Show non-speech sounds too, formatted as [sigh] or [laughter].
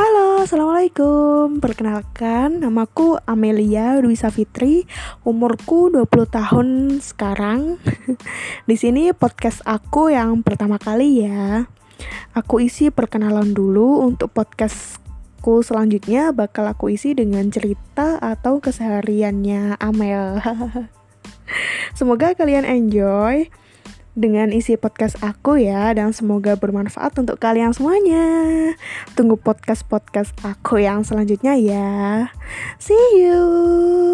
Halo, Assalamualaikum. Perkenalkan, namaku Amelia Dwi Fitri Umurku 20 tahun sekarang. [laughs] Di sini podcast aku yang pertama kali ya. Aku isi perkenalan dulu untuk podcastku selanjutnya. Bakal aku isi dengan cerita atau kesehariannya Amel. [laughs] Semoga kalian enjoy dengan isi podcast aku ya dan semoga bermanfaat untuk kalian semuanya. Tunggu podcast-podcast aku yang selanjutnya ya. See you.